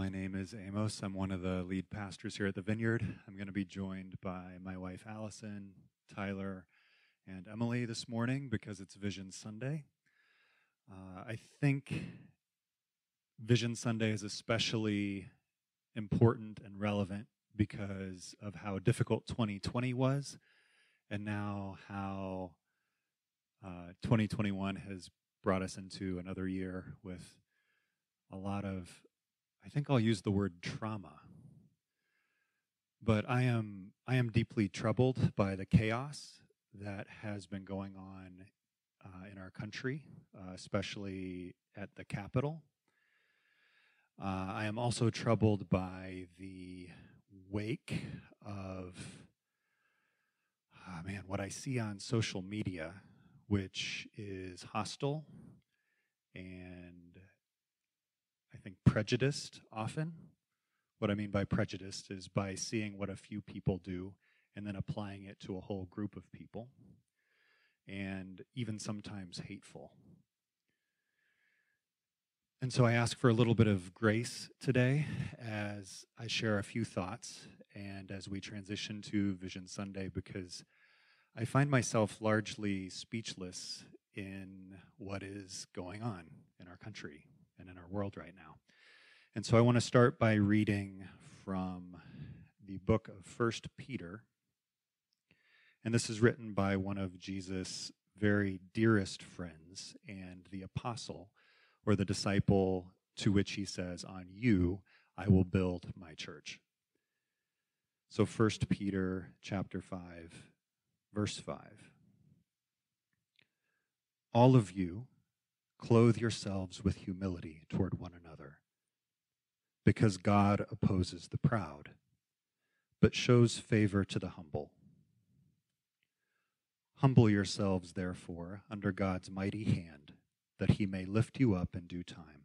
My name is Amos. I'm one of the lead pastors here at the Vineyard. I'm going to be joined by my wife Allison, Tyler, and Emily this morning because it's Vision Sunday. Uh, I think Vision Sunday is especially important and relevant because of how difficult 2020 was, and now how uh, 2021 has brought us into another year with a lot of I think I'll use the word trauma. But I am I am deeply troubled by the chaos that has been going on uh, in our country, uh, especially at the Capitol. Uh, I am also troubled by the wake of, oh man, what I see on social media, which is hostile and think, prejudiced often. What I mean by prejudiced is by seeing what a few people do and then applying it to a whole group of people, and even sometimes hateful. And so I ask for a little bit of grace today as I share a few thoughts and as we transition to Vision Sunday because I find myself largely speechless in what is going on in our country and in our world right now. And so I want to start by reading from the book of First Peter. And this is written by one of Jesus' very dearest friends and the apostle or the disciple to which he says, On you I will build my church. So First Peter chapter 5 verse 5 All of you Clothe yourselves with humility toward one another, because God opposes the proud, but shows favor to the humble. Humble yourselves, therefore, under God's mighty hand, that he may lift you up in due time.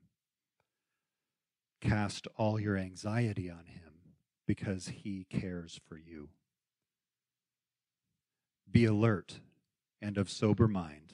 Cast all your anxiety on him, because he cares for you. Be alert and of sober mind.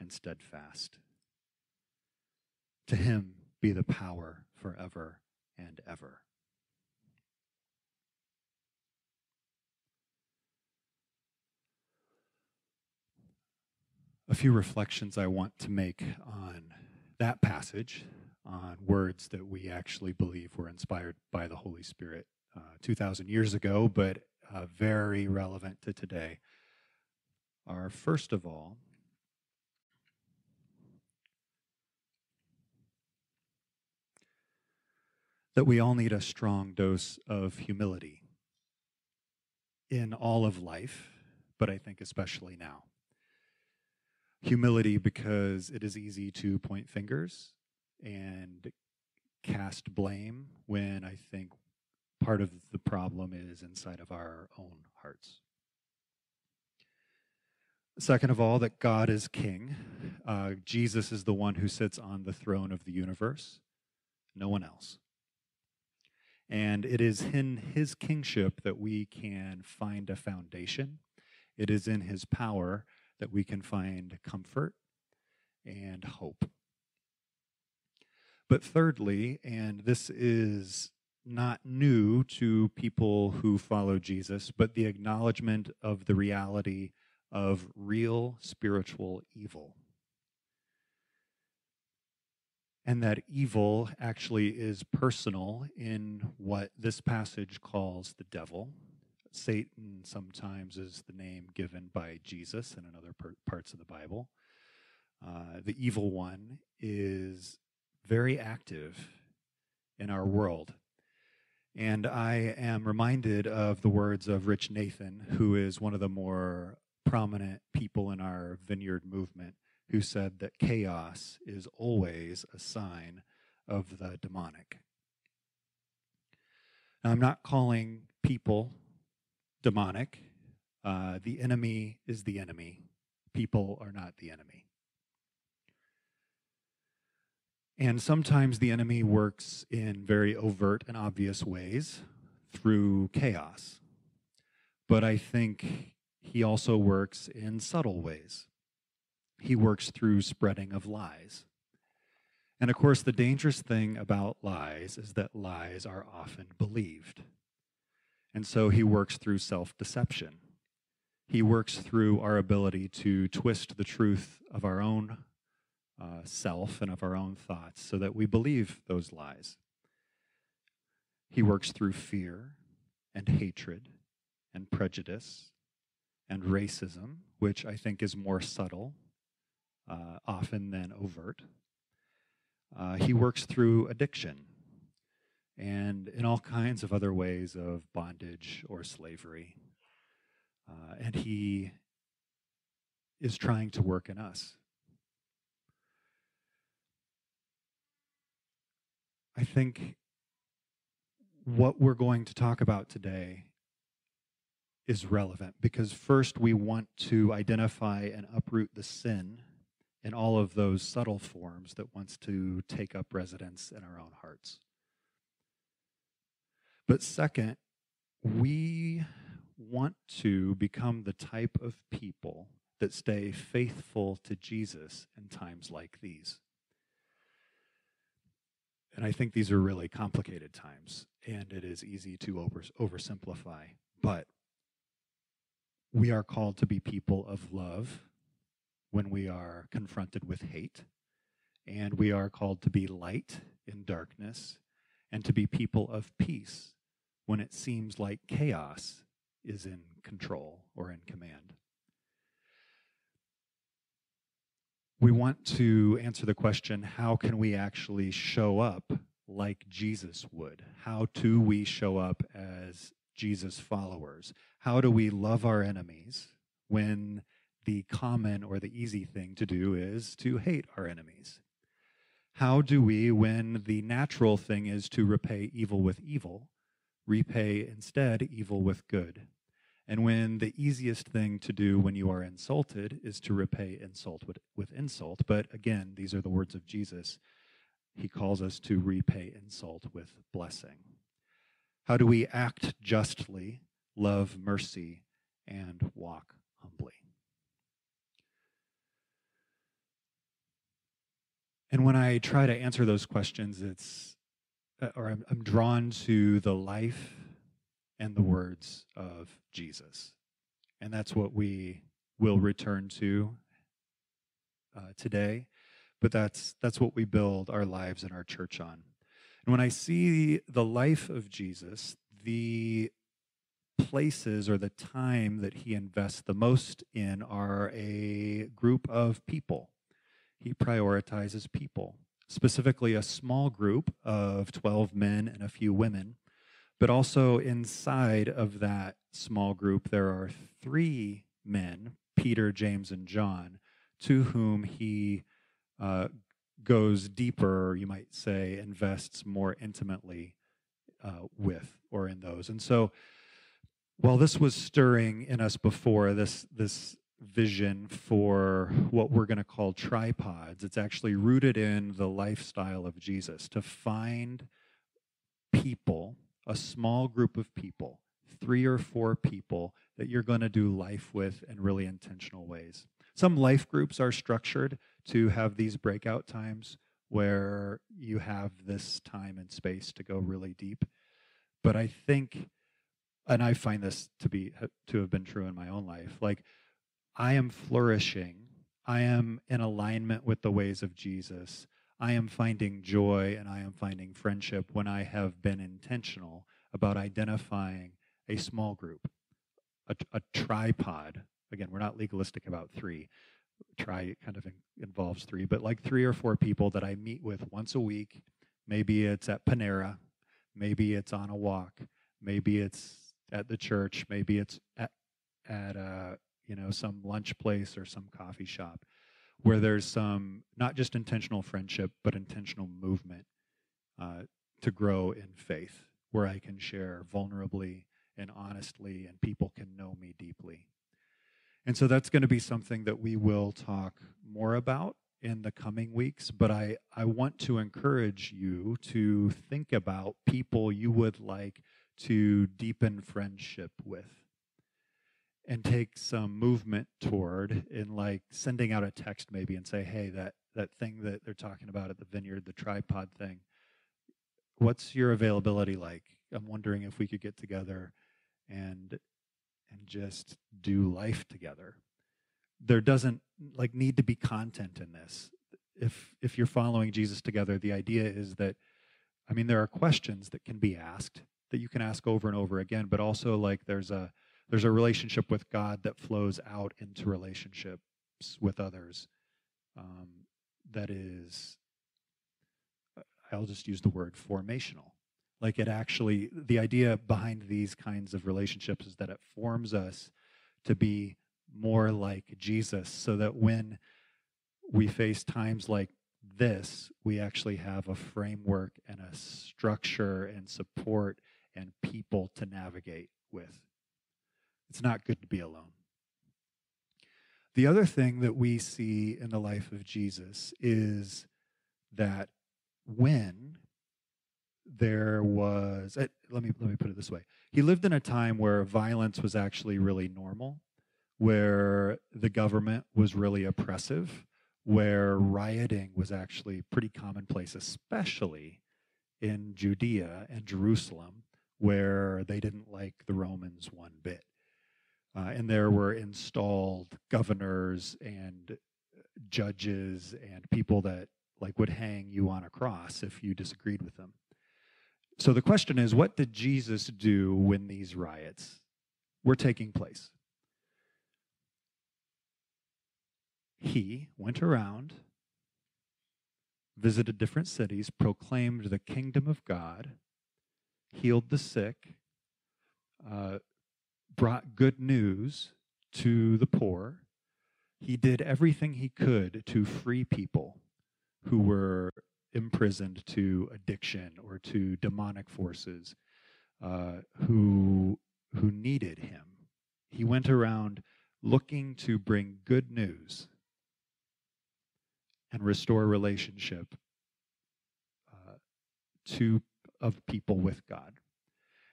and steadfast. To him be the power forever and ever. A few reflections I want to make on that passage, on words that we actually believe were inspired by the Holy Spirit uh, 2,000 years ago, but uh, very relevant to today, are first of all, that we all need a strong dose of humility in all of life, but I think especially now. Humility because it is easy to point fingers and cast blame when I think part of the problem is inside of our own hearts. Second of all, that God is king. Uh, Jesus is the one who sits on the throne of the universe, no one else. And it is in his kingship that we can find a foundation. It is in his power that we can find comfort and hope. But thirdly, and this is not new to people who follow Jesus, but the acknowledgement of the reality of real spiritual evil and that evil actually is personal in what this passage calls the devil. Satan sometimes is the name given by Jesus and in other per- parts of the Bible. Uh, the evil one is very active in our world. And I am reminded of the words of Rich Nathan, who is one of the more prominent people in our vineyard movement, who said that chaos is always a sign of the demonic. Now, I'm not calling people demonic. Uh, the enemy is the enemy, people are not the enemy. And sometimes the enemy works in very overt and obvious ways through chaos. But I think he also works in subtle ways. He works through spreading of lies. And of course, the dangerous thing about lies is that lies are often believed. And so he works through self deception. He works through our ability to twist the truth of our own uh, self and of our own thoughts so that we believe those lies. He works through fear and hatred and prejudice and racism, which I think is more subtle uh, often than overt. Uh, he works through addiction and in all kinds of other ways of bondage or slavery. Uh, and he is trying to work in us. I think what we're going to talk about today is relevant because first we want to identify and uproot the sin in all of those subtle forms that wants to take up residence in our own hearts. But second, we want to become the type of people that stay faithful to Jesus in times like these. And I think these are really complicated times, and it is easy to over, oversimplify. But we are called to be people of love when we are confronted with hate, and we are called to be light in darkness, and to be people of peace when it seems like chaos is in control or in command. We want to answer the question how can we actually show up like Jesus would? How do we show up as Jesus followers? How do we love our enemies when the common or the easy thing to do is to hate our enemies? How do we, when the natural thing is to repay evil with evil, repay instead evil with good. And when the easiest thing to do when you are insulted is to repay insult with, with insult, but again, these are the words of Jesus, he calls us to repay insult with blessing. How do we act justly, love mercy, and walk humbly? And when I try to answer those questions, it's uh, or I'm, I'm drawn to the life and the words of Jesus. And that's what we will return to uh, today. But that's, that's what we build our lives and our church on. And when I see the life of Jesus, the places or the time that he invests the most in are a group of people. He prioritizes people specifically a small group of 12 men and a few women. But also inside of that small group, there are three men Peter, James, and John to whom he uh, goes deeper, you might say, invests more intimately uh, with or in those. And so, while this was stirring in us before, this, this vision for what we're going to call tripods. It's actually rooted in the lifestyle of Jesus to find people, a small group of people, three or four people that you're going to do life with in really intentional ways. Some life groups are structured to have these breakout times where you have this time and space to go really deep. But I think and I find this to be to have been true in my own life. Like I am flourishing. I am in alignment with the ways of Jesus. I am finding joy and I am finding friendship when I have been intentional about identifying a small group a, a tripod. Again, we're not legalistic about three. Try kind of in, involves three, but like three or four people that I meet with once a week. Maybe it's at Panera, maybe it's on a walk, maybe it's at the church, maybe it's at at a you know some lunch place or some coffee shop where there's some not just intentional friendship but intentional movement uh, to grow in faith where i can share vulnerably and honestly and people can know me deeply. And so that's going to be something that we will talk more about in the coming weeks but i i want to encourage you to think about people you would like to deepen friendship with and take some movement toward in like sending out a text maybe and say hey that that thing that they're talking about at the vineyard the tripod thing what's your availability like? I'm wondering if we could get together and and just do life together. There doesn't like need to be content in this. If if you're following jesus together the idea is that i mean there are questions that can be asked that you can ask over and over again but also like there's a there's a relationship with God that flows out into relationships with others um, that is, I'll just use the word formational. Like it actually, the idea behind these kinds of relationships is that it forms us to be more like Jesus so that when we face times like this, we actually have a framework and a structure and support and people to navigate with. It's not good to be alone. The other thing that we see in the life of Jesus is that when there was eh, let me let me put it this way he lived in a time where violence was actually really normal where the government was really oppressive where rioting was actually pretty commonplace especially in Judea and Jerusalem where they didn't like the Romans one bit uh, and there were installed governors and judges and people that like would hang you on a cross if you disagreed with them. So the question is, what did Jesus do when these riots were taking place? He went around, visited different cities, proclaimed the kingdom of God, healed the sick, uh, brought good news to the poor. He did everything he could to free people who were imprisoned to addiction or to demonic forces uh, who, who needed him. He went around looking to bring good news and restore relationship uh, to of people with God.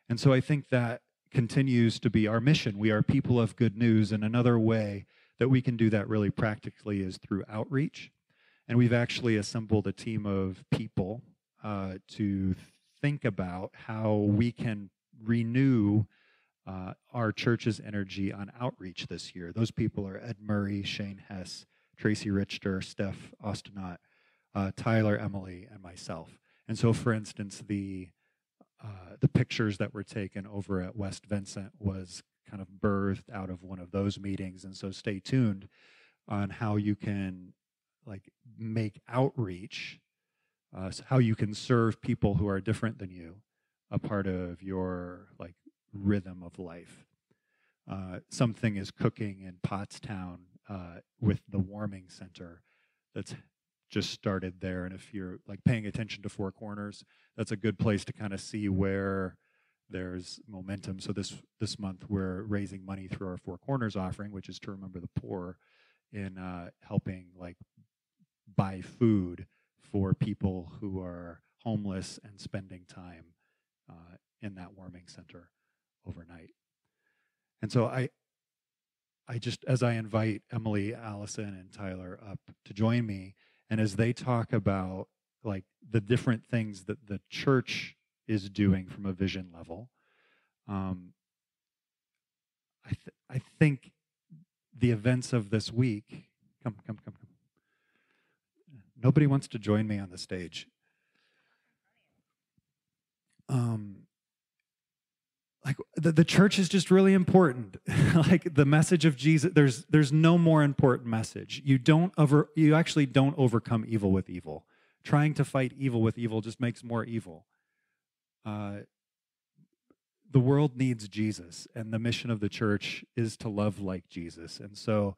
And so I think that continues to be our mission. We are people of good news. And another way that we can do that really practically is through outreach. And we've actually assembled a team of people uh, to think about how we can renew uh, our church's energy on outreach this year. Those people are Ed Murray, Shane Hess, Tracy Richter, Steph Austinot, uh, Tyler, Emily, and myself. And so, for instance, the uh, the pictures that were taken over at West Vincent was kind of birthed out of one of those meetings. And so stay tuned on how you can like make outreach, uh, how you can serve people who are different than you, a part of your like rhythm of life. Uh, something is cooking in Pottstown uh, with the warming center that's just started there. And if you're like paying attention to Four Corners, that's a good place to kind of see where there's momentum. So this this month we're raising money through our Four Corners offering, which is to remember the poor, in uh, helping like buy food for people who are homeless and spending time uh, in that warming center overnight. And so I I just as I invite Emily, Allison, and Tyler up to join me, and as they talk about like the different things that the church is doing from a vision level, um, I, th- I think the events of this week, come, come, come, come. Nobody wants to join me on the stage. Um, like the, the church is just really important. like the message of Jesus, there's there's no more important message. You don't over you actually don't overcome evil with evil. Trying to fight evil with evil just makes more evil. Uh, the world needs Jesus, and the mission of the church is to love like Jesus. And so,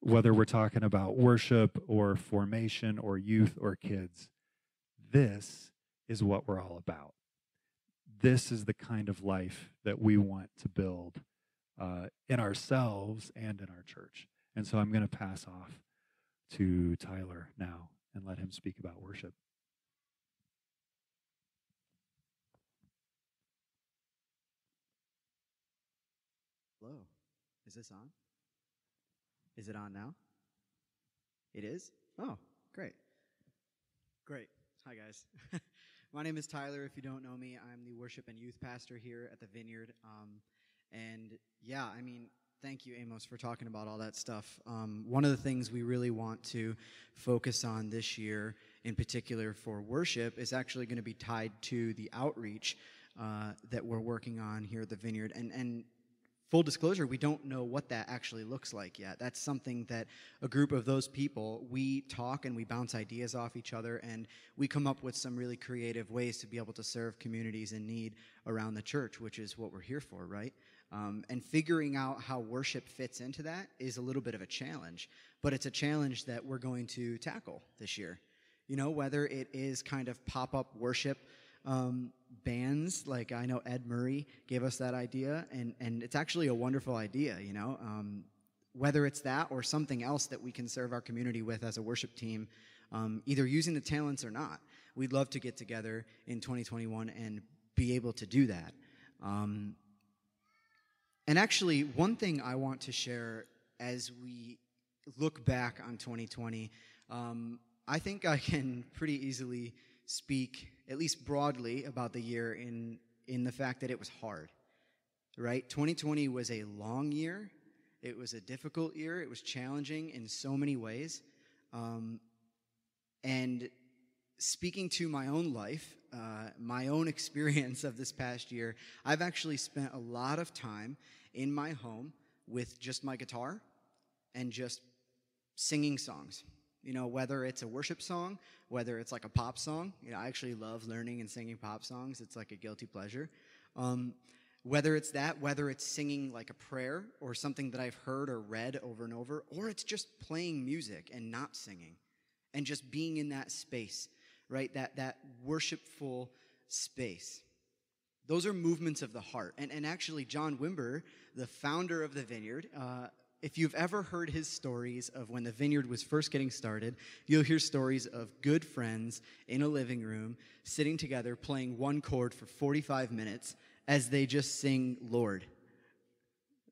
whether we're talking about worship or formation or youth or kids, this is what we're all about this is the kind of life that we want to build uh, in ourselves and in our church. And so I'm going to pass off to Tyler now and let him speak about worship. Hello. Is this on? Is it on now? It is? Oh, great. Great. Hi, guys. My name is Tyler. If you don't know me, I'm the worship and youth pastor here at the Vineyard. Um, and yeah, I mean, thank you, Amos, for talking about all that stuff. Um, one of the things we really want to focus on this year, in particular for worship, is actually going to be tied to the outreach uh, that we're working on here at the Vineyard. And, and full disclosure, we don't know what that actually looks like yet. That's something that a group of those people, we talk and we bounce ideas off each other, and we come up with some really creative ways to be able to serve communities in need around the church, which is what we're here for, right? Um, and figuring out how worship fits into that is a little bit of a challenge, but it's a challenge that we're going to tackle this year. You know, whether it is kind of pop up worship um, bands. Like I know Ed Murray gave us that idea, and and it's actually a wonderful idea. You know, um, whether it's that or something else that we can serve our community with as a worship team, um, either using the talents or not. We'd love to get together in 2021 and be able to do that. Um, and actually, one thing I want to share as we look back on 2020, um, I think I can pretty easily speak at least broadly, about the year in, in the fact that it was hard, right? 2020 was a long year. It was a difficult year. It was challenging in so many ways. Um, and speaking to my own life, uh, my own experience of this past year, I've actually spent a lot of time in my home with just my guitar and just singing songs. You know, whether it's a worship song, whether it's like a pop song. You know, I actually love learning and singing pop songs. It's like a guilty pleasure. Um, whether it's that, whether it's singing like a prayer or something that I've heard or read over and over, or it's just playing music and not singing and just being in that space, right? That, that worshipful space. Those are movements of the heart. And, and actually, John Wimber, the founder of the Vineyard, uh, if you've ever heard his stories of when the vineyard was first getting started, you'll hear stories of good friends in a living room sitting together playing one chord for 45 minutes as they just sing Lord.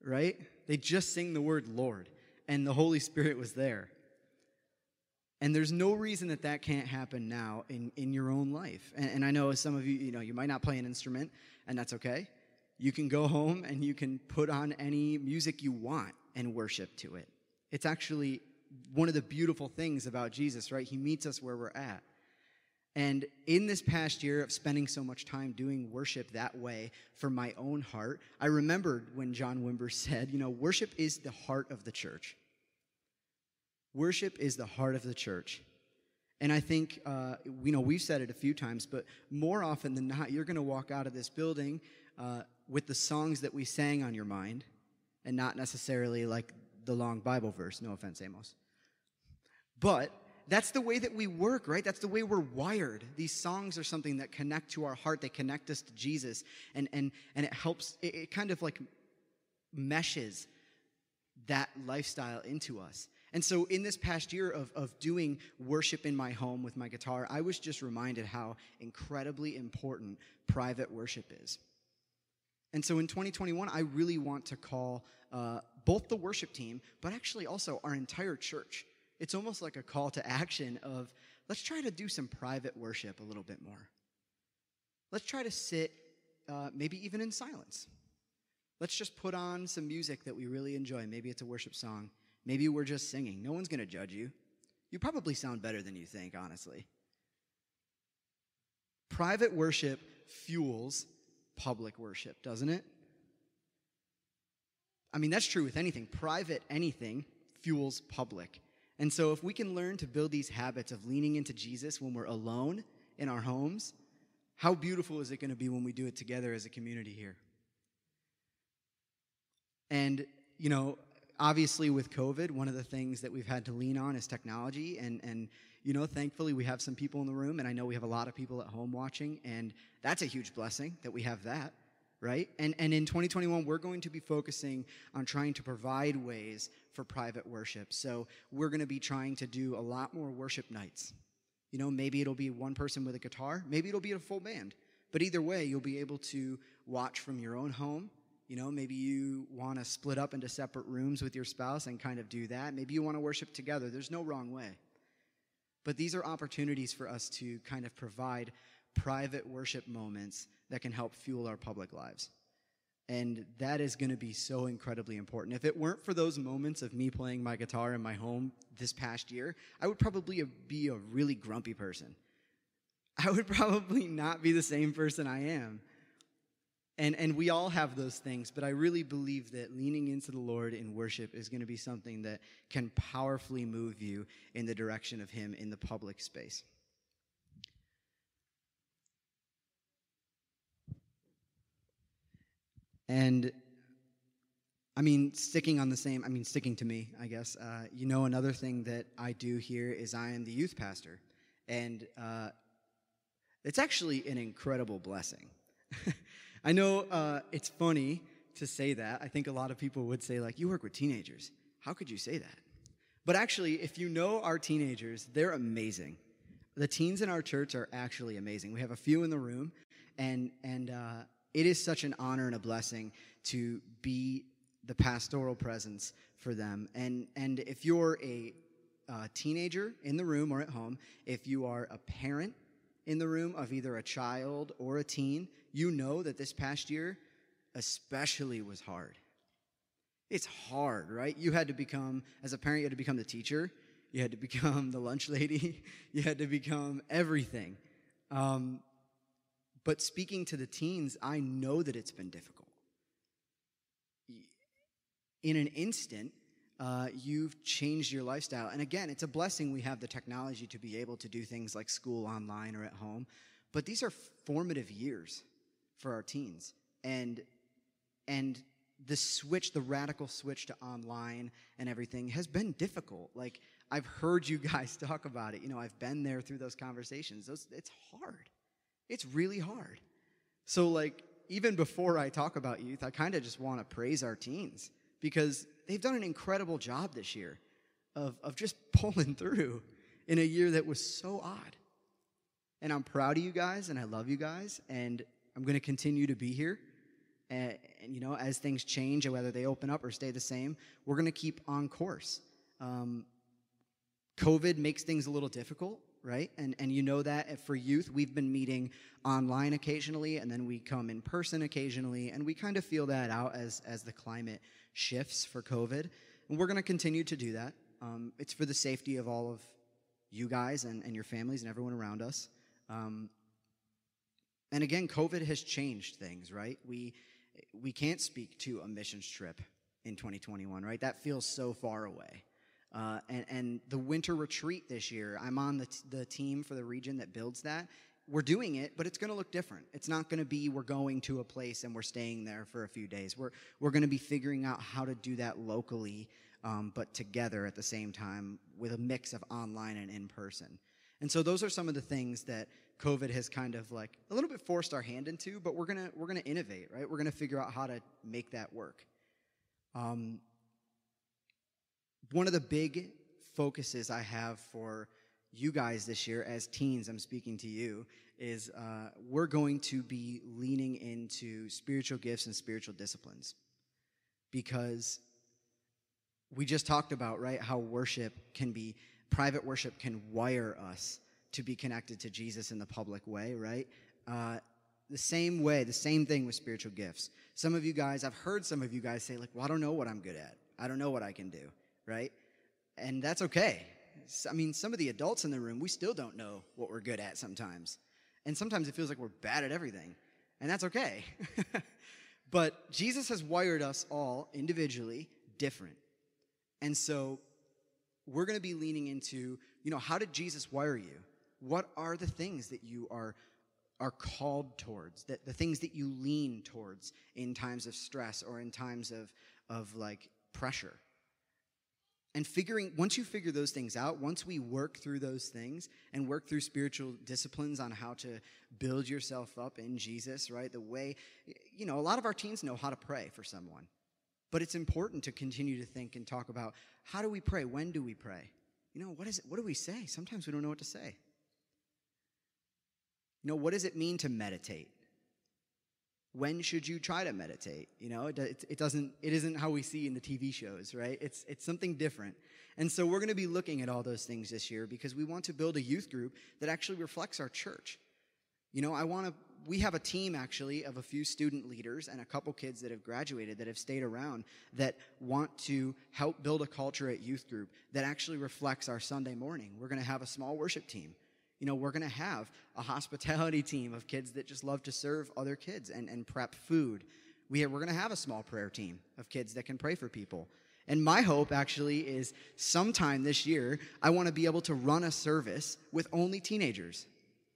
Right? They just sing the word Lord, and the Holy Spirit was there. And there's no reason that that can't happen now in, in your own life. And, and I know some of you, you know, you might not play an instrument, and that's okay. You can go home and you can put on any music you want and worship to it. It's actually one of the beautiful things about Jesus, right? He meets us where we're at. And in this past year of spending so much time doing worship that way for my own heart, I remembered when John Wimber said, you know, worship is the heart of the church. Worship is the heart of the church. And I think, uh, you know, we've said it a few times, but more often than not, you're going to walk out of this building uh, with the songs that we sang on your mind and not necessarily like the long Bible verse. No offense, Amos. But that's the way that we work, right? That's the way we're wired. These songs are something that connect to our heart. They connect us to Jesus, and and and it helps. It, it kind of like meshes that lifestyle into us. And so, in this past year of, of doing worship in my home with my guitar, I was just reminded how incredibly important private worship is. And so in 2021, I really want to call uh, both the worship team, but actually also our entire church. It's almost like a call to action of let's try to do some private worship a little bit more. Let's try to sit, uh, maybe even in silence. Let's just put on some music that we really enjoy. Maybe it's a worship song. Maybe we're just singing. No one's going to judge you. You probably sound better than you think, honestly. Private worship fuels public worship, doesn't it? I mean, that's true with anything. Private anything fuels public. And so, if we can learn to build these habits of leaning into Jesus when we're alone in our homes, how beautiful is it going to be when we do it together as a community here? And, you know, obviously with COVID, one of the things that we've had to lean on is technology. And, and, you know, thankfully we have some people in the room, and I know we have a lot of people at home watching, and that's a huge blessing that we have that, right? And, and in 2021, we're going to be focusing on trying to provide ways for private worship. So we're going to be trying to do a lot more worship nights. You know, maybe it'll be one person with a guitar, maybe it'll be a full band. But either way, you'll be able to watch from your own home you know, maybe you want to split up into separate rooms with your spouse and kind of do that. Maybe you want to worship together. There's no wrong way. But these are opportunities for us to kind of provide private worship moments that can help fuel our public lives. And that is going to be so incredibly important. If it weren't for those moments of me playing my guitar in my home this past year, I would probably be a really grumpy person. I would probably not be the same person I am. And, and we all have those things, but I really believe that leaning into the Lord in worship is going to be something that can powerfully move you in the direction of Him in the public space. And I mean, sticking on the same, I mean, sticking to me, I guess. Uh, you know, another thing that I do here is I am the youth pastor. And uh, it's actually an incredible blessing. I know uh, it's funny to say that. I think a lot of people would say, like, you work with teenagers. How could you say that? But actually, if you know our teenagers, they're amazing. The teens in our church are actually amazing. We have a few in the room, and, and uh, it is such an honor and a blessing to be the pastoral presence for them. And, and if you're a uh, teenager in the room or at home, if you are a parent in the room of either a child or a teen, you know that this past year especially was hard. It's hard, right? You had to become, as a parent, you had to become the teacher, you had to become the lunch lady, you had to become everything. Um, but speaking to the teens, I know that it's been difficult. In an instant, uh, you've changed your lifestyle. And again, it's a blessing we have the technology to be able to do things like school online or at home. But these are formative years for our teens. And and the switch, the radical switch to online and everything has been difficult. Like I've heard you guys talk about it. You know, I've been there through those conversations. Those, it's hard. It's really hard. So like even before I talk about youth, I kind of just want to praise our teens because they've done an incredible job this year of, of just pulling through in a year that was so odd. And I'm proud of you guys and I love you guys. And I'm going to continue to be here. And, and, you know, as things change, whether they open up or stay the same, we're going to keep on course. Um, COVID makes things a little difficult, right? And, and you know that for youth, we've been meeting online occasionally, and then we come in person occasionally, and we kind of feel that out as, as the climate shifts for COVID. And we're going to continue to do that. Um, it's for the safety of all of you guys and, and your families and everyone around us. Um, and again, COVID has changed things, right? We, we can't speak to a missions trip in 2021, right? That feels so far away. Uh, and, and, the winter retreat this year, I'm on the, t- the team for the region that builds that. We're doing it, but it's going to look different. It's not going to be we're going to a place and we're staying there for a few days. We're, we're going to be figuring out how to do that locally, um, but together at the same time with a mix of online and in person. And so those are some of the things that COVID has kind of like a little bit forced our hand into, but we're gonna we're gonna innovate, right? We're gonna figure out how to make that work. Um, one of the big focuses I have for you guys this year, as teens, I'm speaking to you, is uh, we're going to be leaning into spiritual gifts and spiritual disciplines because we just talked about right how worship can be private worship can wire us to be connected to Jesus in the public way, right? Uh, the same way, the same thing with spiritual gifts. Some of you guys, I've heard some of you guys say, like, well, I don't know what I'm good at. I don't know what I can do, right? And that's okay. I mean, some of the adults in the room, we still don't know what we're good at sometimes. And sometimes it feels like we're bad at everything. And that's okay. But Jesus has wired us all individually different. And so we're going to be leaning into, you know, how did Jesus wire you? What are the things that you are are called towards, that the things that you lean towards in times of stress or in times of of like pressure? And figuring, once you figure those things out, once we work through those things and work through spiritual disciplines on how to build yourself up in Jesus, right? The way, you know, a lot of our teens know how to pray for someone. But it's important to continue to think and talk about how do we pray? When do we pray? You know, what is it? What do we say? Sometimes we don't know what to say. You know, what does it mean to meditate? When should you try to meditate? You know it, it, doesn't it isn't how we see in the tv shows right? It's it's something different. And so we're going to be looking at all those things this year because we want to build a youth group that actually reflects our church. You know i want to we have a team actually of a few student leaders and a couple kids that have graduated that have stayed around that want to help build a culture at youth group that actually reflects our sunday morning. We're going to have a small worship team you know, we're going to have a hospitality team of kids that just love to serve other kids and, and prep food. We have, we're going to have a small prayer team of kids that can pray for people. And my hope actually is sometime this year, I want to be able to run a service with only teenagers,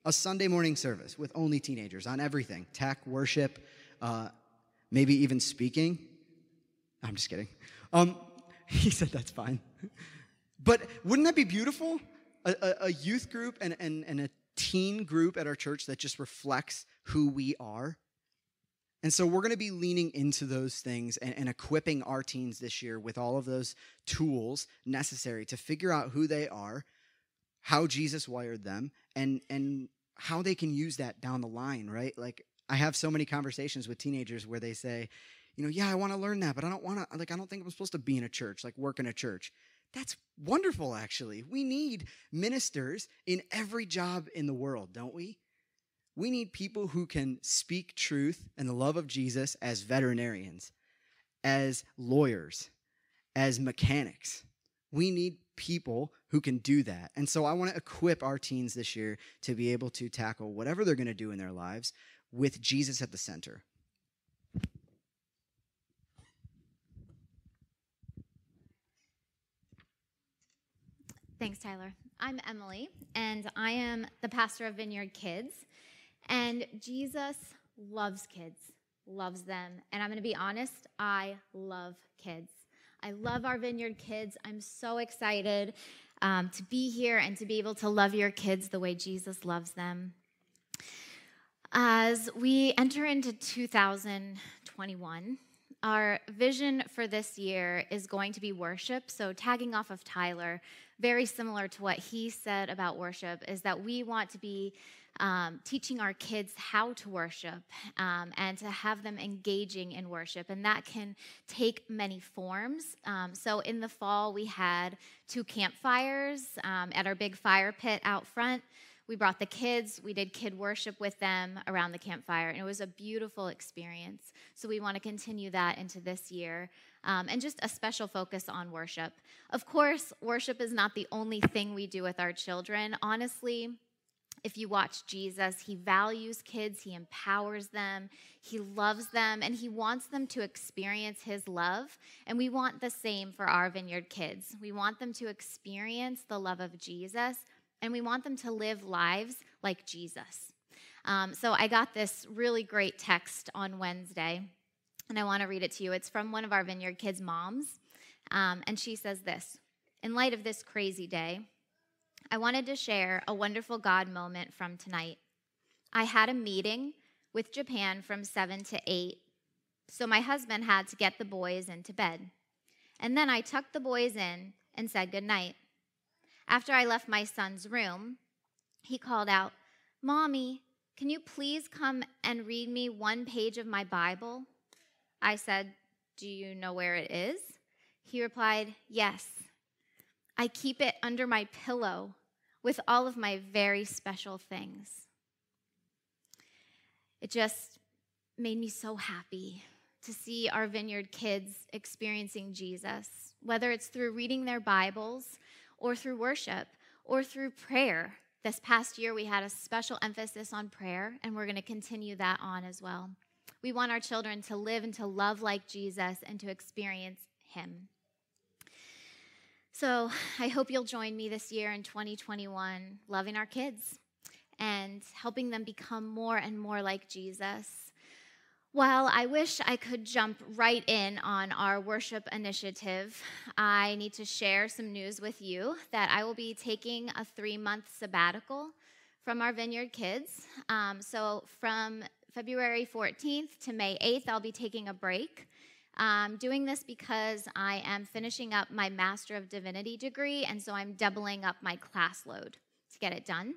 a Sunday morning service with only teenagers on everything tech, worship, uh, maybe even speaking. I'm just kidding. Um, he said that's fine. But wouldn't that be beautiful? A, a, youth group and, and, and a teen group at our church that just reflects who we are. And so we're going to be leaning into those things and, and, equipping our teens this year with all of those tools necessary to figure out who they are, how Jesus wired them, and and how they can use that down the line, right? Like I have so many conversations with teenagers where they say, you know, yeah, I want to learn that, but I don't want to like I don't think I'm supposed to be in a church, like work in a church. That's wonderful, actually. We need ministers in every job in the world, don't we? We need people who can speak truth and the love of Jesus as veterinarians, as lawyers, as mechanics. We need people who can do that. And so I want to equip our teens this year to be able to tackle whatever they're going to do in their lives with Jesus at the center. Thanks, Tyler. I'm Emily, and I am the pastor of Vineyard Kids. And Jesus loves kids, loves them. And I'm going to be honest, I love kids. I love our Vineyard Kids. I'm so excited um, to be here and to be able to love your kids the way Jesus loves them. As we enter into 2021, our vision for this year is going to be worship. So, tagging off of Tyler, very similar to what he said about worship, is that we want to be um, teaching our kids how to worship um, and to have them engaging in worship. And that can take many forms. Um, so, in the fall, we had two campfires um, at our big fire pit out front. We brought the kids, we did kid worship with them around the campfire, and it was a beautiful experience. So we want to continue that into this year. Um, and just a special focus on worship. Of course, worship is not the only thing we do with our children. Honestly, if you watch Jesus, he values kids, he empowers them, he loves them, and he wants them to experience his love. And we want the same for our vineyard kids. We want them to experience the love of Jesus and we want them to live lives like Jesus. Um, so I got this really great text on Wednesday, and I want to read it to you. It's from one of our Vineyard Kids' moms, um, and she says this In light of this crazy day, I wanted to share a wonderful God moment from tonight. I had a meeting with Japan from 7 to 8, so my husband had to get the boys into bed. And then I tucked the boys in and said goodnight. After I left my son's room, he called out, Mommy, can you please come and read me one page of my Bible? I said, Do you know where it is? He replied, Yes. I keep it under my pillow with all of my very special things. It just made me so happy to see our vineyard kids experiencing Jesus, whether it's through reading their Bibles or through worship or through prayer. This past year, we had a special emphasis on prayer, and we're going to continue that on as well. We want our children to live and to love like Jesus and to experience Him. So I hope you'll join me this year in 2021, loving our kids and helping them become more and more like Jesus. While I wish I could jump right in on our worship initiative, I need to share some news with you that I will be taking a three month sabbatical from our Vineyard Kids. Um, so, from February 14th to May 8th, I'll be taking a break. I'm doing this because I am finishing up my Master of Divinity degree, and so I'm doubling up my class load to get it done.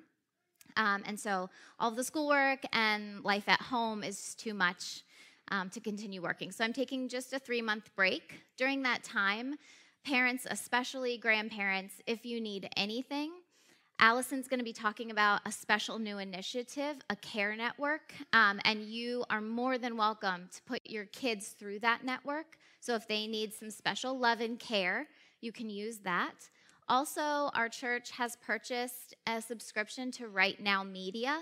Um, and so all the schoolwork and life at home is too much um, to continue working. So I'm taking just a three month break. During that time, parents, especially grandparents, if you need anything, Allison's going to be talking about a special new initiative, a care network, um, and you are more than welcome to put your kids through that network. So if they need some special love and care, you can use that. Also, our church has purchased a subscription to Right Now Media.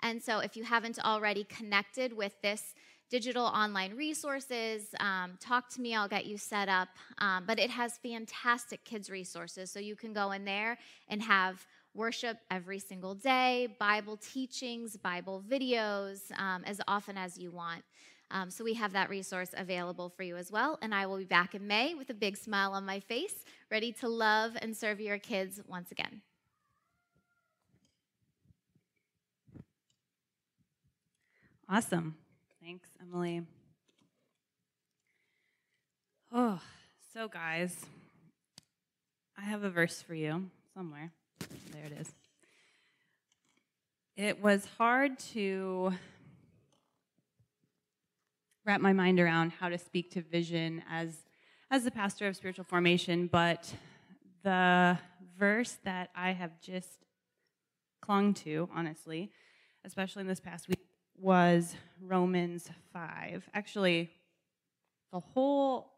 And so if you haven't already connected with this digital online resources, um, talk to me, I'll get you set up. Um, but it has fantastic kids' resources. So you can go in there and have worship every single day, Bible teachings, Bible videos, um, as often as you want. Um, so we have that resource available for you as well. And I will be back in May with a big smile on my face, ready to love and serve your kids once again. Awesome. Thanks, Emily. Oh, so guys, I have a verse for you somewhere. There it is. It was hard to wrap my mind around how to speak to vision as as the pastor of spiritual formation, but the verse that I have just clung to, honestly, especially in this past week, was Romans 5. Actually, the whole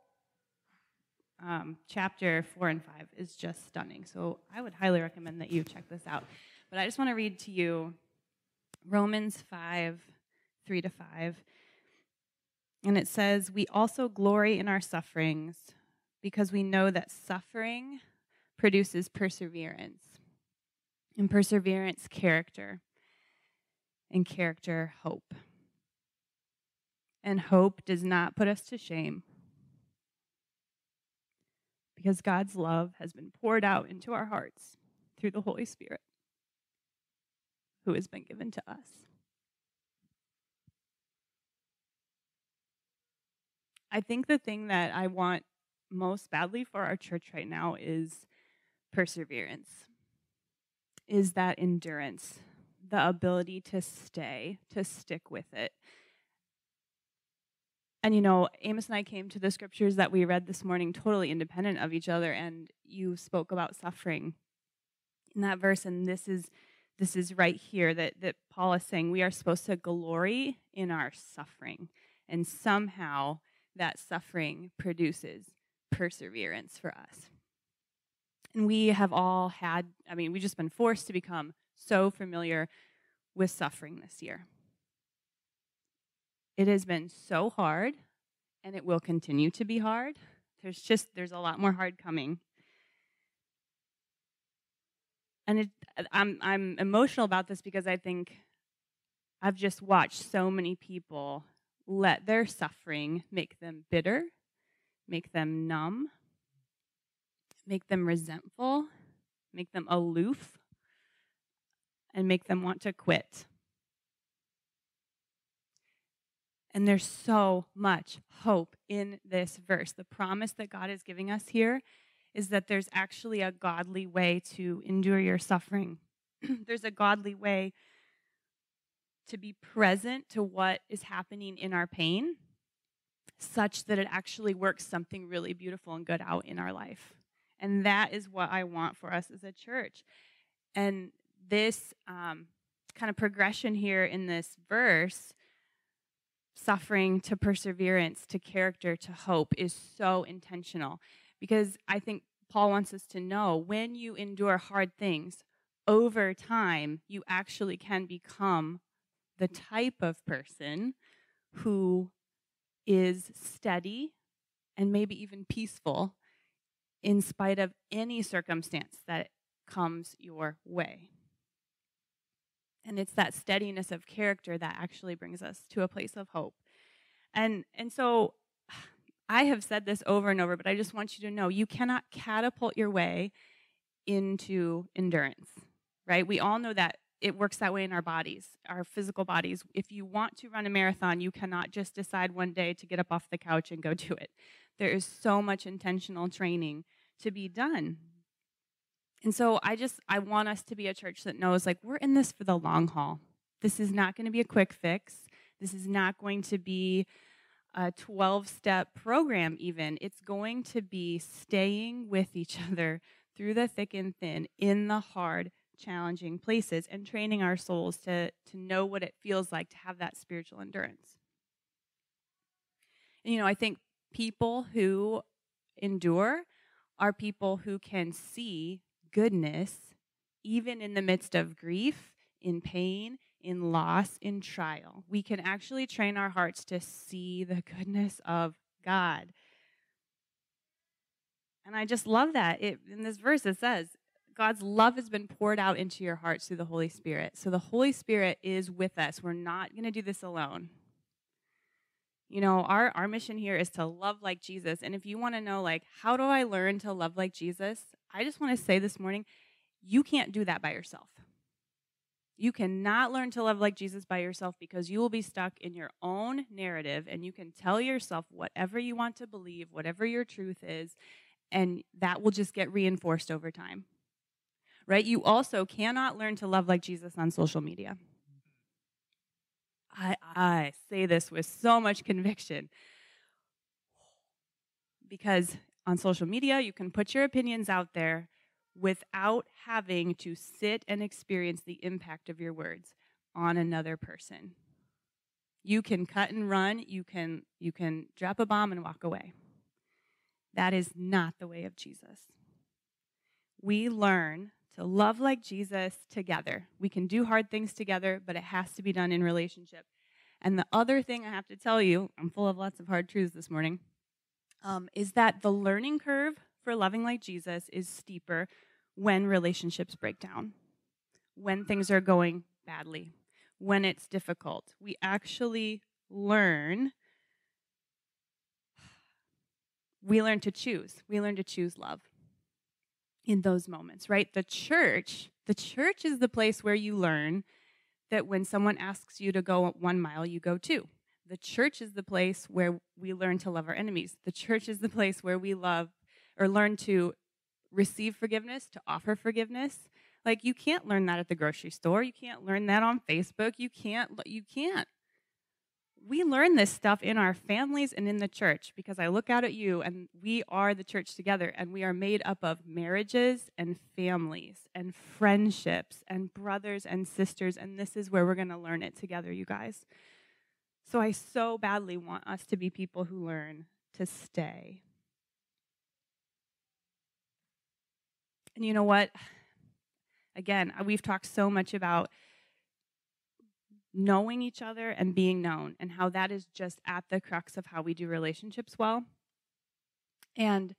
um, chapter 4 and 5 is just stunning. So I would highly recommend that you check this out. But I just want to read to you Romans 5 3 to 5. And it says, We also glory in our sufferings because we know that suffering produces perseverance, and perseverance, character, and character, hope. And hope does not put us to shame because God's love has been poured out into our hearts through the Holy Spirit who has been given to us. I think the thing that I want most badly for our church right now is perseverance, is that endurance, the ability to stay, to stick with it. And you know, Amos and I came to the scriptures that we read this morning totally independent of each other, and you spoke about suffering in that verse, and this is this is right here that, that Paul is saying we are supposed to glory in our suffering. And somehow that suffering produces perseverance for us. And we have all had, I mean, we've just been forced to become so familiar with suffering this year. It has been so hard, and it will continue to be hard. There's just, there's a lot more hard coming. And it, I'm, I'm emotional about this because I think I've just watched so many people let their suffering make them bitter, make them numb, make them resentful, make them aloof, and make them want to quit. And there's so much hope in this verse. The promise that God is giving us here is that there's actually a godly way to endure your suffering. there's a godly way to be present to what is happening in our pain such that it actually works something really beautiful and good out in our life. And that is what I want for us as a church. And this um, kind of progression here in this verse suffering to perseverance to character to hope is so intentional because I think Paul wants us to know when you endure hard things, over time, you actually can become the type of person who is steady and maybe even peaceful in spite of any circumstance that comes your way. And it's that steadiness of character that actually brings us to a place of hope. And, and so I have said this over and over, but I just want you to know you cannot catapult your way into endurance, right? We all know that it works that way in our bodies, our physical bodies. If you want to run a marathon, you cannot just decide one day to get up off the couch and go do it. There is so much intentional training to be done. And so I just I want us to be a church that knows like we're in this for the long haul. This is not going to be a quick fix. This is not going to be a 12 step program, even. It's going to be staying with each other through the thick and thin in the hard, challenging places and training our souls to, to know what it feels like to have that spiritual endurance. And, you know, I think people who endure are people who can see goodness even in the midst of grief, in pain, in loss, in trial. We can actually train our hearts to see the goodness of God. And I just love that. It, in this verse, it says, God's love has been poured out into your hearts through the Holy Spirit. So the Holy Spirit is with us. We're not going to do this alone. You know, our, our mission here is to love like Jesus. And if you want to know, like, how do I learn to love like Jesus? I just want to say this morning, you can't do that by yourself. You cannot learn to love like Jesus by yourself because you will be stuck in your own narrative and you can tell yourself whatever you want to believe, whatever your truth is, and that will just get reinforced over time. Right? You also cannot learn to love like Jesus on social media. I, I say this with so much conviction because on social media, you can put your opinions out there without having to sit and experience the impact of your words on another person. You can cut and run, you can you can drop a bomb and walk away. That is not the way of Jesus. We learn to love like Jesus together. We can do hard things together, but it has to be done in relationship. And the other thing I have to tell you, I'm full of lots of hard truths this morning, um, is that the learning curve for loving like Jesus is steeper when relationships break down, when things are going badly, when it's difficult. We actually learn. We learn to choose. We learn to choose love in those moments, right? The church, the church is the place where you learn that when someone asks you to go one mile, you go two. The church is the place where we learn to love our enemies. The church is the place where we love or learn to receive forgiveness, to offer forgiveness. Like you can't learn that at the grocery store. You can't learn that on Facebook. You can't you can't. We learn this stuff in our families and in the church because I look out at you and we are the church together and we are made up of marriages and families and friendships and brothers and sisters and this is where we're going to learn it together, you guys. So I so badly want us to be people who learn to stay And you know what? Again, uh, we've talked so much about knowing each other and being known, and how that is just at the crux of how we do relationships well. And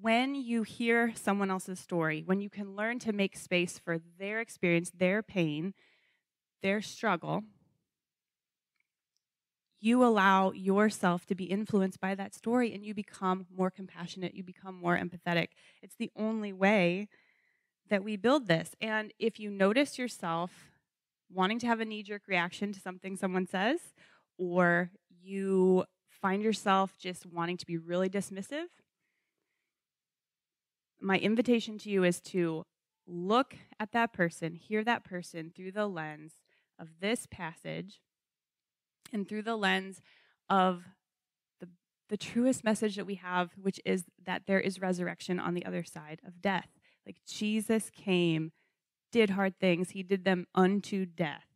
when you hear someone else's story, when you can learn to make space for their experience, their pain, their struggle, you allow yourself to be influenced by that story and you become more compassionate, you become more empathetic. It's the only way that we build this. And if you notice yourself wanting to have a knee jerk reaction to something someone says, or you find yourself just wanting to be really dismissive, my invitation to you is to look at that person, hear that person through the lens of this passage and through the lens of the, the truest message that we have, which is that there is resurrection on the other side of death. Like Jesus came, did hard things, he did them unto death,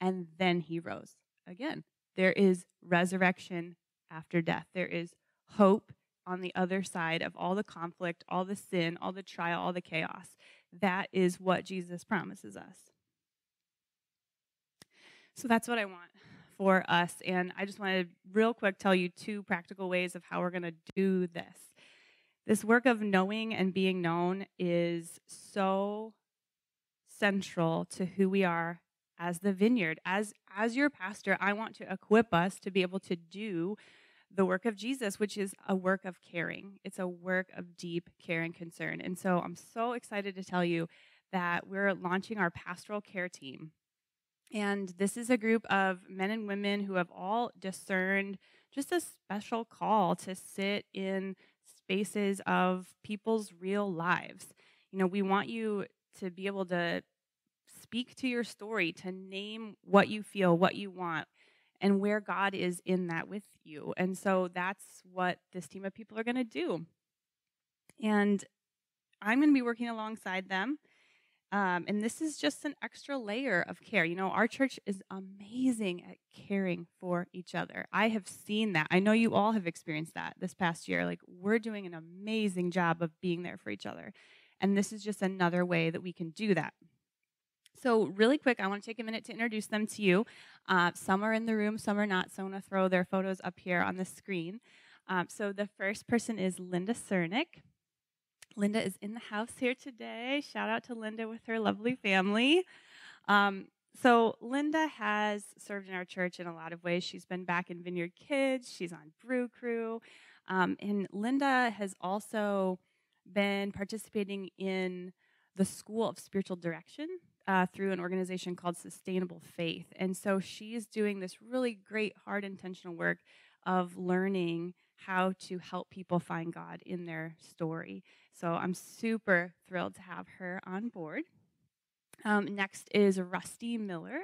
and then he rose again. There is resurrection after death. There is hope on the other side of all the conflict, all the sin, all the trial, all the chaos. That is what Jesus promises us. So that's what I want for us. And I just want to real quick tell you two practical ways of how we're going to do this. This work of knowing and being known is so central to who we are as the vineyard. As as your pastor, I want to equip us to be able to do the work of Jesus, which is a work of caring. It's a work of deep care and concern. And so I'm so excited to tell you that we're launching our pastoral care team. And this is a group of men and women who have all discerned just a special call to sit in spaces of people's real lives. You know, we want you to be able to speak to your story, to name what you feel, what you want, and where God is in that with you. And so that's what this team of people are going to do. And I'm going to be working alongside them. Um, and this is just an extra layer of care. You know, our church is amazing at caring for each other. I have seen that. I know you all have experienced that this past year. Like, we're doing an amazing job of being there for each other. And this is just another way that we can do that. So, really quick, I want to take a minute to introduce them to you. Uh, some are in the room, some are not. So, I'm going to throw their photos up here on the screen. Um, so, the first person is Linda Cernick. Linda is in the house here today. Shout out to Linda with her lovely family. Um, so, Linda has served in our church in a lot of ways. She's been back in Vineyard Kids, she's on Brew Crew. Um, and Linda has also been participating in the School of Spiritual Direction uh, through an organization called Sustainable Faith. And so she's doing this really great, hard, intentional work of learning how to help people find God in their story. So I'm super thrilled to have her on board. Um, next is Rusty Miller.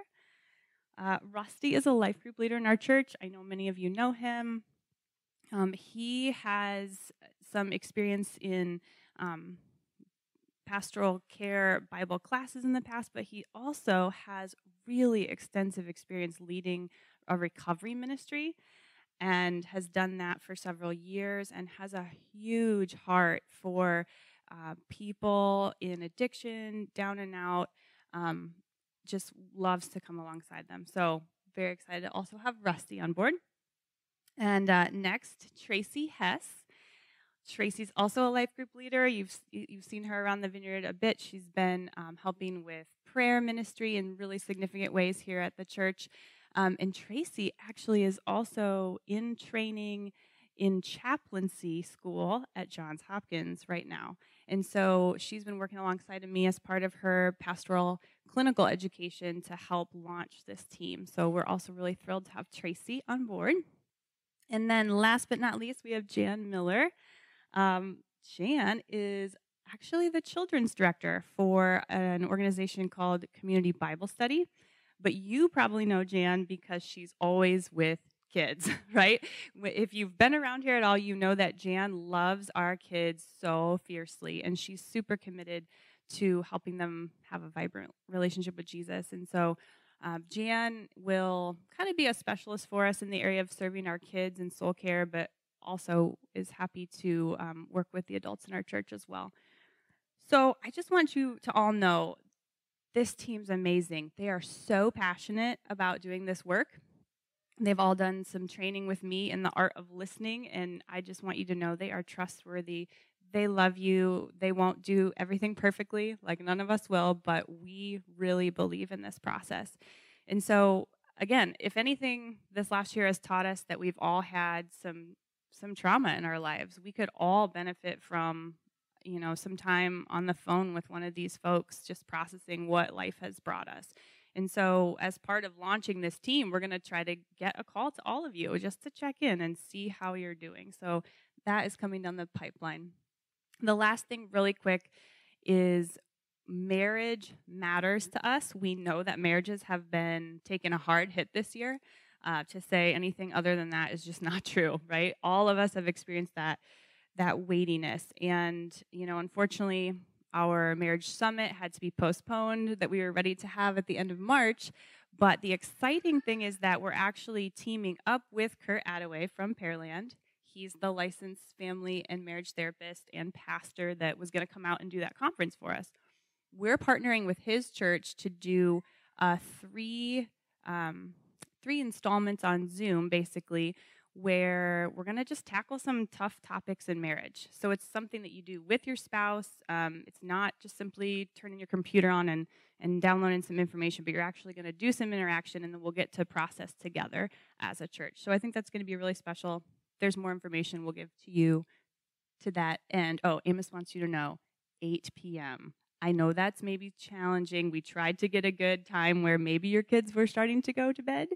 Uh, Rusty is a life group leader in our church. I know many of you know him. Um, he has some experience in um, pastoral care Bible classes in the past, but he also has really extensive experience leading a recovery ministry and has done that for several years and has a huge heart for uh, people in addiction, down and out. Um, just loves to come alongside them. So, very excited to also have Rusty on board. And uh, next, Tracy Hess. Tracy's also a life group leader. You've you've seen her around the vineyard a bit. She's been um, helping with prayer ministry in really significant ways here at the church. Um, and Tracy actually is also in training in chaplaincy school at Johns Hopkins right now. And so she's been working alongside of me as part of her pastoral clinical education to help launch this team. So we're also really thrilled to have Tracy on board. And then last but not least, we have Jan Miller. Um, Jan is actually the children's director for an organization called Community Bible Study. But you probably know Jan because she's always with kids, right? If you've been around here at all, you know that Jan loves our kids so fiercely, and she's super committed to helping them have a vibrant relationship with Jesus. And so, um, Jan will kind of be a specialist for us in the area of serving our kids and soul care, but also is happy to um, work with the adults in our church as well. So I just want you to all know this team's amazing. They are so passionate about doing this work. They've all done some training with me in the art of listening, and I just want you to know they are trustworthy. They love you. They won't do everything perfectly, like none of us will, but we really believe in this process. And so, again, if anything, this last year has taught us that we've all had some some trauma in our lives. We could all benefit from, you know, some time on the phone with one of these folks just processing what life has brought us. And so, as part of launching this team, we're going to try to get a call to all of you just to check in and see how you're doing. So, that is coming down the pipeline. The last thing, really quick, is marriage matters to us. We know that marriages have been taking a hard hit this year. Uh, to say anything other than that is just not true, right? All of us have experienced that that weightiness, and you know, unfortunately, our marriage summit had to be postponed that we were ready to have at the end of March. But the exciting thing is that we're actually teaming up with Kurt Attaway from Pearland. He's the licensed family and marriage therapist and pastor that was going to come out and do that conference for us. We're partnering with his church to do a three um, three installments on Zoom, basically, where we're going to just tackle some tough topics in marriage. So it's something that you do with your spouse. Um, it's not just simply turning your computer on and, and downloading some information, but you're actually going to do some interaction and then we'll get to process together as a church. So I think that's going to be really special. There's more information we'll give to you to that end. Oh, Amos wants you to know 8 p.m. I know that's maybe challenging. We tried to get a good time where maybe your kids were starting to go to bed,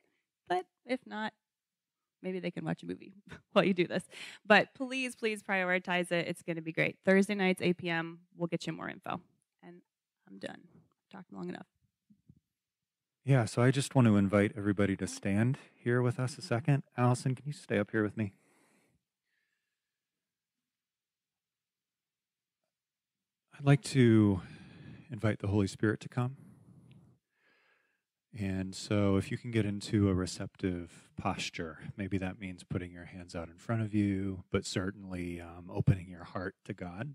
but if not, maybe they can watch a movie while you do this. But please, please prioritize it. It's going to be great. Thursday nights, 8 p.m., we'll get you more info. And I'm done. Talked long enough. Yeah, so I just want to invite everybody to stand here with us a mm-hmm. second. Allison, can you stay up here with me? I'd like to invite the Holy Spirit to come. And so, if you can get into a receptive posture, maybe that means putting your hands out in front of you, but certainly um, opening your heart to God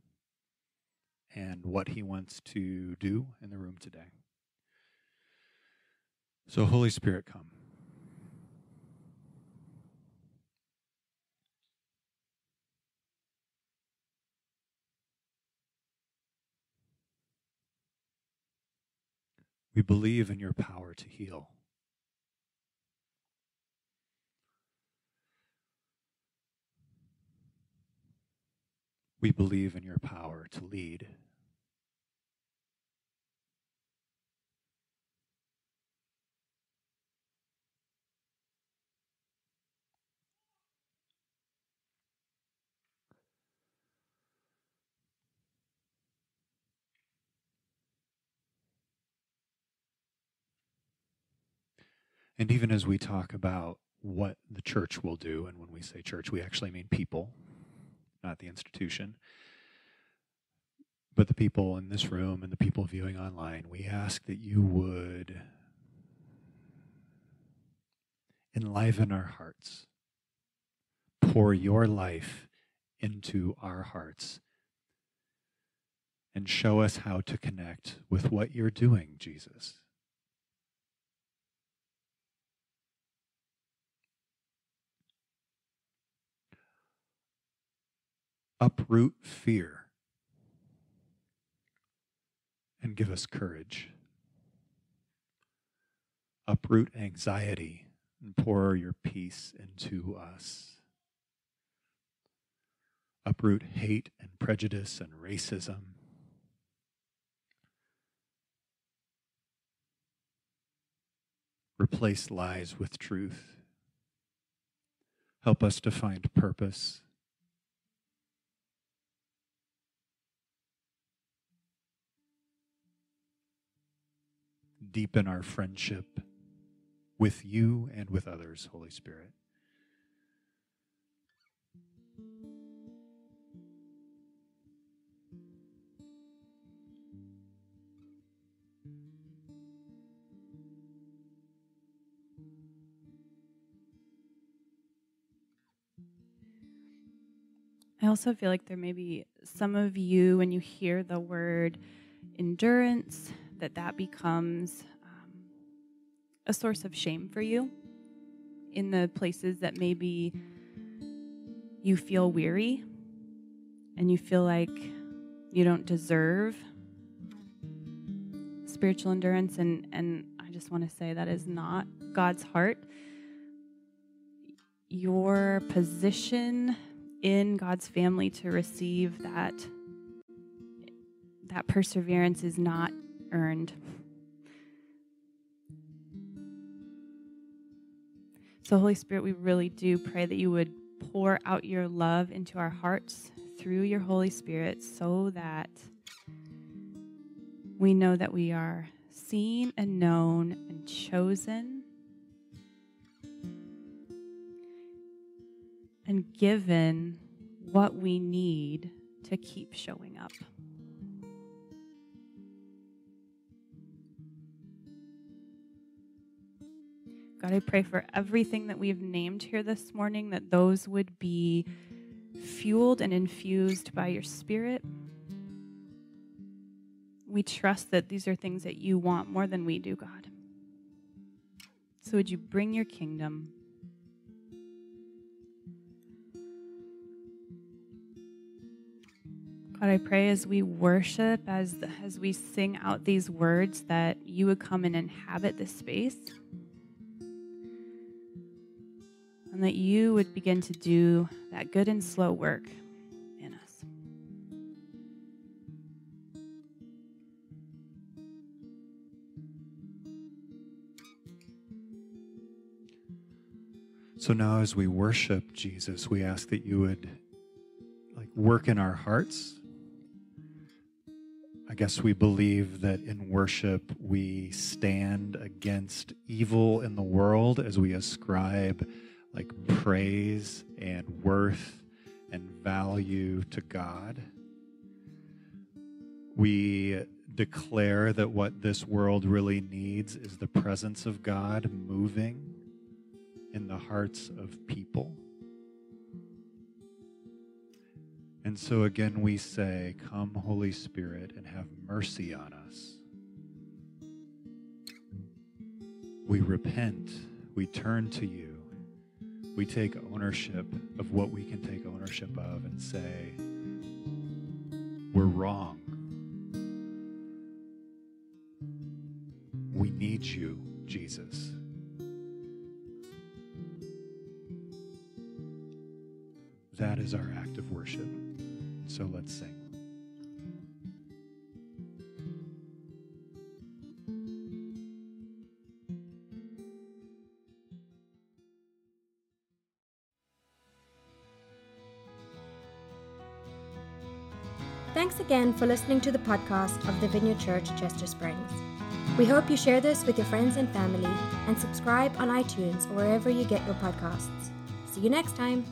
and what He wants to do in the room today. So, Holy Spirit, come. We believe in your power to heal. We believe in your power to lead. And even as we talk about what the church will do, and when we say church, we actually mean people, not the institution, but the people in this room and the people viewing online, we ask that you would enliven our hearts, pour your life into our hearts, and show us how to connect with what you're doing, Jesus. Uproot fear and give us courage. Uproot anxiety and pour your peace into us. Uproot hate and prejudice and racism. Replace lies with truth. Help us to find purpose deepen our friendship with you and with others, Holy Spirit. I also feel like there may be some of you, when you hear the word endurance, that that becomes um, a source of shame for you in the places that maybe you feel weary and you feel like you don't deserve spiritual endurance. And and I just want to say that is not God's heart. Your position in God's family to receive that that perseverance is not earned. So, Holy Spirit, we really do pray that you would pour out your love into our hearts through your Holy Spirit so that we know that we are seen and known and chosen and given what we need to keep showing up. God, I pray for everything that we've named here this morning, that those would be fueled and infused by your Spirit. We trust that these are things that you want more than we do, God. So, would you bring your kingdom? God, I pray as we worship, as, as we sing out these words, that you would come and inhabit this space. That you would begin to do that good and slow work in us. So now, as we worship Jesus, we ask that you would like work in our hearts. I guess we believe that in worship we stand against evil in the world as we ascribe like praise and worth and value to God. We declare that what this world really needs is the presence of God moving in the hearts of people. And so again, we say, Come, Holy Spirit, and have mercy on us. We repent, we turn to you, we take ownership of what we can take ownership of and say, We're wrong. We need you, Jesus. That is our act of worship. So let's sing. Again for listening to the podcast of the Vineyard Church Chester Springs. We hope you share this with your friends and family and subscribe on iTunes or wherever you get your podcasts. See you next time.